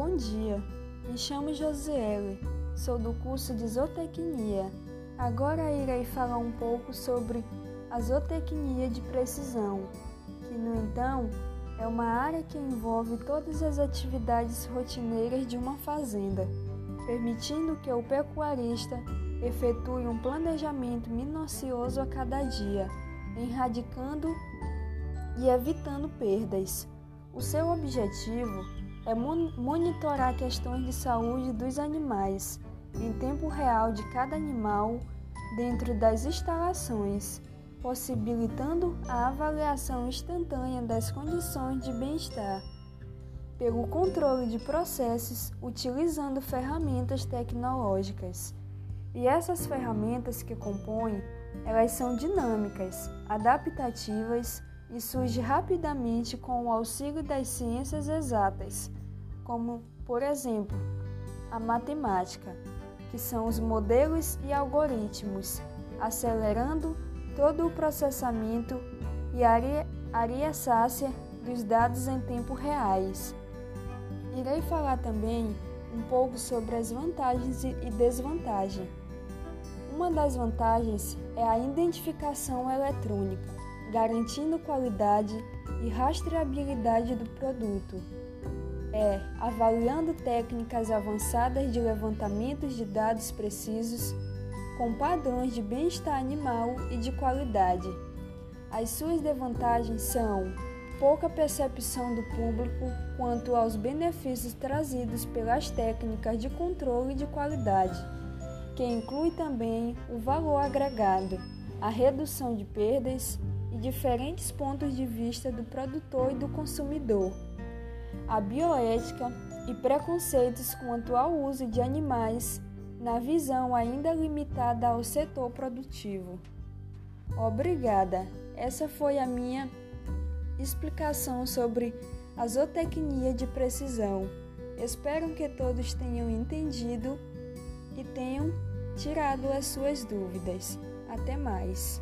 Me chamo Josiele, sou do curso de Zootecnia. Agora irei falar um pouco sobre a zootecnia de precisão, que, no entanto, é uma área que envolve todas as atividades rotineiras de uma fazenda, permitindo que o pecuarista efetue um planejamento minucioso a cada dia, erradicando e evitando perdas. O seu objetivo é monitorar questões de saúde dos animais em tempo real de cada animal dentro das instalações, possibilitando a avaliação instantânea das condições de bem-estar, pelo controle de processos utilizando ferramentas tecnológicas. E essas ferramentas que compõem, elas são dinâmicas, adaptativas e surge rapidamente com o auxílio das ciências exatas, como, por exemplo, a matemática, que são os modelos e algoritmos, acelerando todo o processamento e a sácia dos dados em tempo reais. Irei falar também um pouco sobre as vantagens e desvantagens. Uma das vantagens é a identificação eletrônica garantindo qualidade e rastreabilidade do produto. É avaliando técnicas avançadas de levantamentos de dados precisos com padrões de bem-estar animal e de qualidade. As suas desvantagens são pouca percepção do público quanto aos benefícios trazidos pelas técnicas de controle de qualidade, que inclui também o valor agregado, a redução de perdas e diferentes pontos de vista do produtor e do consumidor, a bioética e preconceitos quanto ao uso de animais na visão ainda limitada ao setor produtivo. Obrigada. Essa foi a minha explicação sobre a zootecnia de precisão. Espero que todos tenham entendido e tenham tirado as suas dúvidas. Até mais.